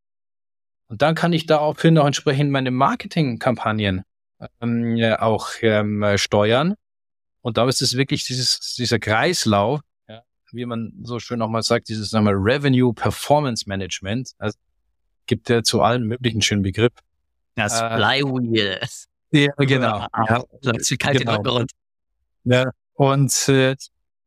Und dann kann ich daraufhin auch entsprechend meine Marketingkampagnen ähm, auch ähm, steuern. Und da ist es wirklich dieses, dieser Kreislauf, ja, wie man so schön nochmal sagt, dieses nochmal Revenue Performance Management. Also gibt ja zu allen möglichen schönen Begriff. Das äh, Flywheel. Ja, [LAUGHS] genau. Ja, das ist kalte genau. Ja, und äh,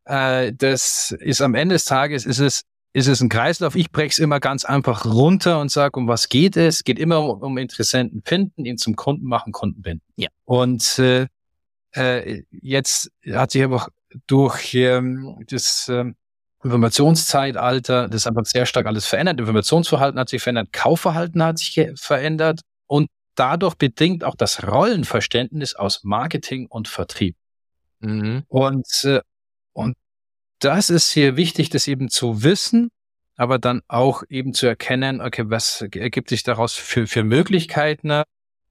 äh, das ist am Ende des Tages ist es ist es ein Kreislauf. Ich breche es immer ganz einfach runter und sage, um was geht es? Es geht immer um, um Interessenten finden, ihn zum Kunden machen, Kunden binden. Ja. Und äh, äh, jetzt hat sich aber durch ähm, das ähm, Informationszeitalter das einfach sehr stark alles verändert. Informationsverhalten hat sich verändert, Kaufverhalten hat sich verändert dadurch bedingt auch das Rollenverständnis aus Marketing und Vertrieb. Mhm. Und, äh, und das ist hier wichtig, das eben zu wissen, aber dann auch eben zu erkennen, okay, was ergibt sich daraus für, für Möglichkeiten?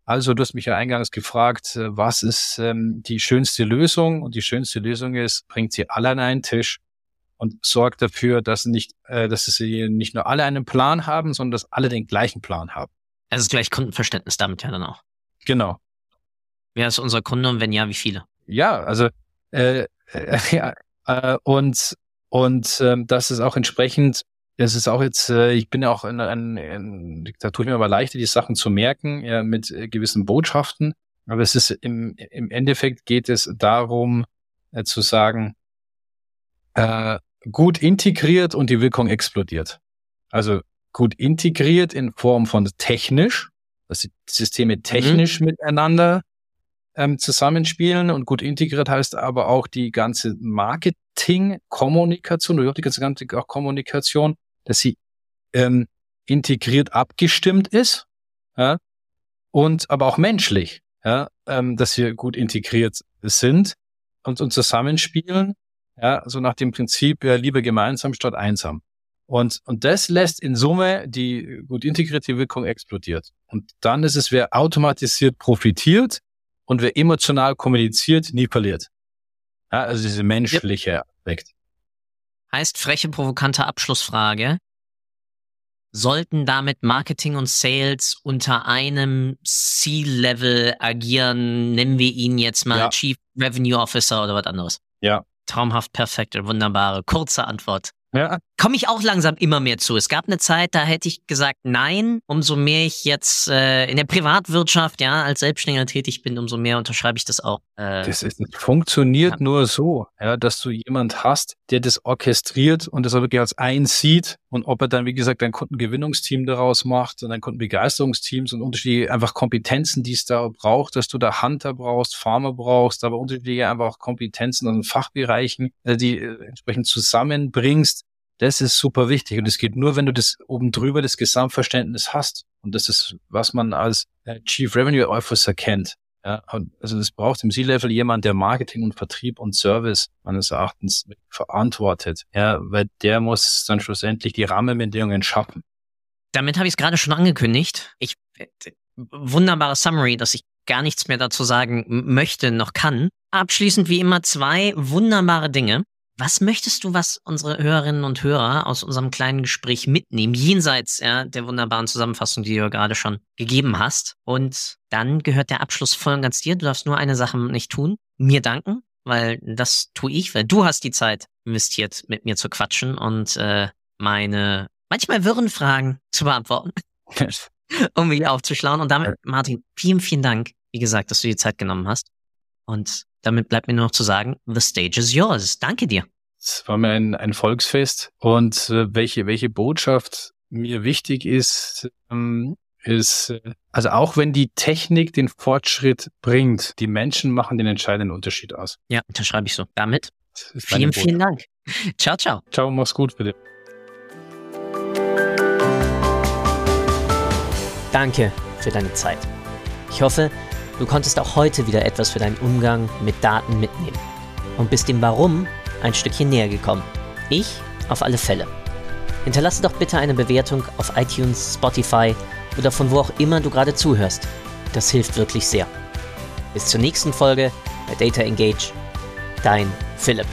Also, du hast mich ja eingangs gefragt, äh, was ist ähm, die schönste Lösung? Und die schönste Lösung ist, bringt sie alle an einen Tisch und sorgt dafür, dass nicht, äh, dass sie nicht nur alle einen Plan haben, sondern dass alle den gleichen Plan haben. Also gleich Kundenverständnis damit ja dann auch. Genau. Wer ist unser Kunde und wenn ja, wie viele? Ja, also äh, äh, [LAUGHS] ja, äh, und und ähm, das ist auch entsprechend, es ist auch jetzt, äh, ich bin ja auch in, in, in da tue ich mir aber leichter, die Sachen zu merken, ja, mit äh, gewissen Botschaften. Aber es ist im, im Endeffekt geht es darum, äh, zu sagen, äh, gut integriert und die Wirkung explodiert. Also gut integriert in Form von technisch, dass die Systeme mhm. technisch mhm. miteinander ähm, zusammenspielen und gut integriert heißt aber auch die ganze Marketing-Kommunikation oder die ganze, ganze Kommunikation, dass sie ähm, integriert abgestimmt ist ja, und aber auch menschlich, ja, ähm, dass wir gut integriert sind und, und zusammenspielen, ja, so nach dem Prinzip, ja, lieber gemeinsam statt einsam. Und, und das lässt in Summe die gut integrierte Wirkung explodiert. Und dann ist es, wer automatisiert profitiert, und wer emotional kommuniziert, nie verliert. Ja, also diese menschliche yep. Aspekt. Heißt freche, provokante Abschlussfrage. Sollten damit Marketing und Sales unter einem C-Level agieren? Nennen wir ihn jetzt mal ja. Chief Revenue Officer oder was anderes? Ja. Traumhaft, perfekte, wunderbare, kurze Antwort. Ja. Komme ich auch langsam immer mehr zu. Es gab eine Zeit, da hätte ich gesagt, nein, umso mehr ich jetzt äh, in der Privatwirtschaft, ja, als Selbstständiger tätig bin, umso mehr unterschreibe ich das auch. Äh, das ist, funktioniert ja. nur so, ja, dass du jemand hast, der das orchestriert und das auch wirklich als eins sieht und ob er dann, wie gesagt, ein Kundengewinnungsteam daraus macht und ein Kundenbegeisterungsteams und unterschiedliche einfach Kompetenzen, die es da braucht, dass du da Hunter brauchst, Farmer brauchst, aber unterschiedliche einfach auch Kompetenzen in Fachbereichen, äh, die äh, entsprechend zusammenbringst das ist super wichtig. Und es geht nur, wenn du das oben drüber das Gesamtverständnis hast. Und das ist, was man als äh, Chief Revenue Officer kennt. Ja, also das braucht im C-Level jemand, der Marketing und Vertrieb und Service meines Erachtens verantwortet. Ja, weil der muss dann schlussendlich die Rahmenbedingungen schaffen. Damit habe ich es gerade schon angekündigt. Ich wunderbare Summary, dass ich gar nichts mehr dazu sagen möchte noch kann. Abschließend wie immer zwei wunderbare Dinge. Was möchtest du, was unsere Hörerinnen und Hörer aus unserem kleinen Gespräch mitnehmen, jenseits ja, der wunderbaren Zusammenfassung, die du gerade schon gegeben hast? Und dann gehört der Abschluss voll und ganz dir. Du darfst nur eine Sache nicht tun, mir danken, weil das tue ich, weil du hast die Zeit investiert, mit mir zu quatschen und äh, meine manchmal wirren Fragen zu beantworten, [LAUGHS] um mich aufzuschlauen. Und damit, Martin, vielen, vielen Dank, wie gesagt, dass du die Zeit genommen hast. Und damit bleibt mir nur noch zu sagen, the stage is yours. Danke dir. Es war mir ein, ein Volksfest und äh, welche, welche Botschaft mir wichtig ist, ähm, ist, äh, also auch wenn die Technik den Fortschritt bringt, die Menschen machen den entscheidenden Unterschied aus. Ja, unterschreibe ich so. Damit vielen, vielen Dank. Ciao, ciao. Ciao, mach's gut, bitte. Danke für deine Zeit. Ich hoffe, Du konntest auch heute wieder etwas für deinen Umgang mit Daten mitnehmen und bist dem Warum ein Stückchen näher gekommen. Ich auf alle Fälle. Hinterlasse doch bitte eine Bewertung auf iTunes, Spotify oder von wo auch immer du gerade zuhörst. Das hilft wirklich sehr. Bis zur nächsten Folge bei Data Engage. Dein Philipp.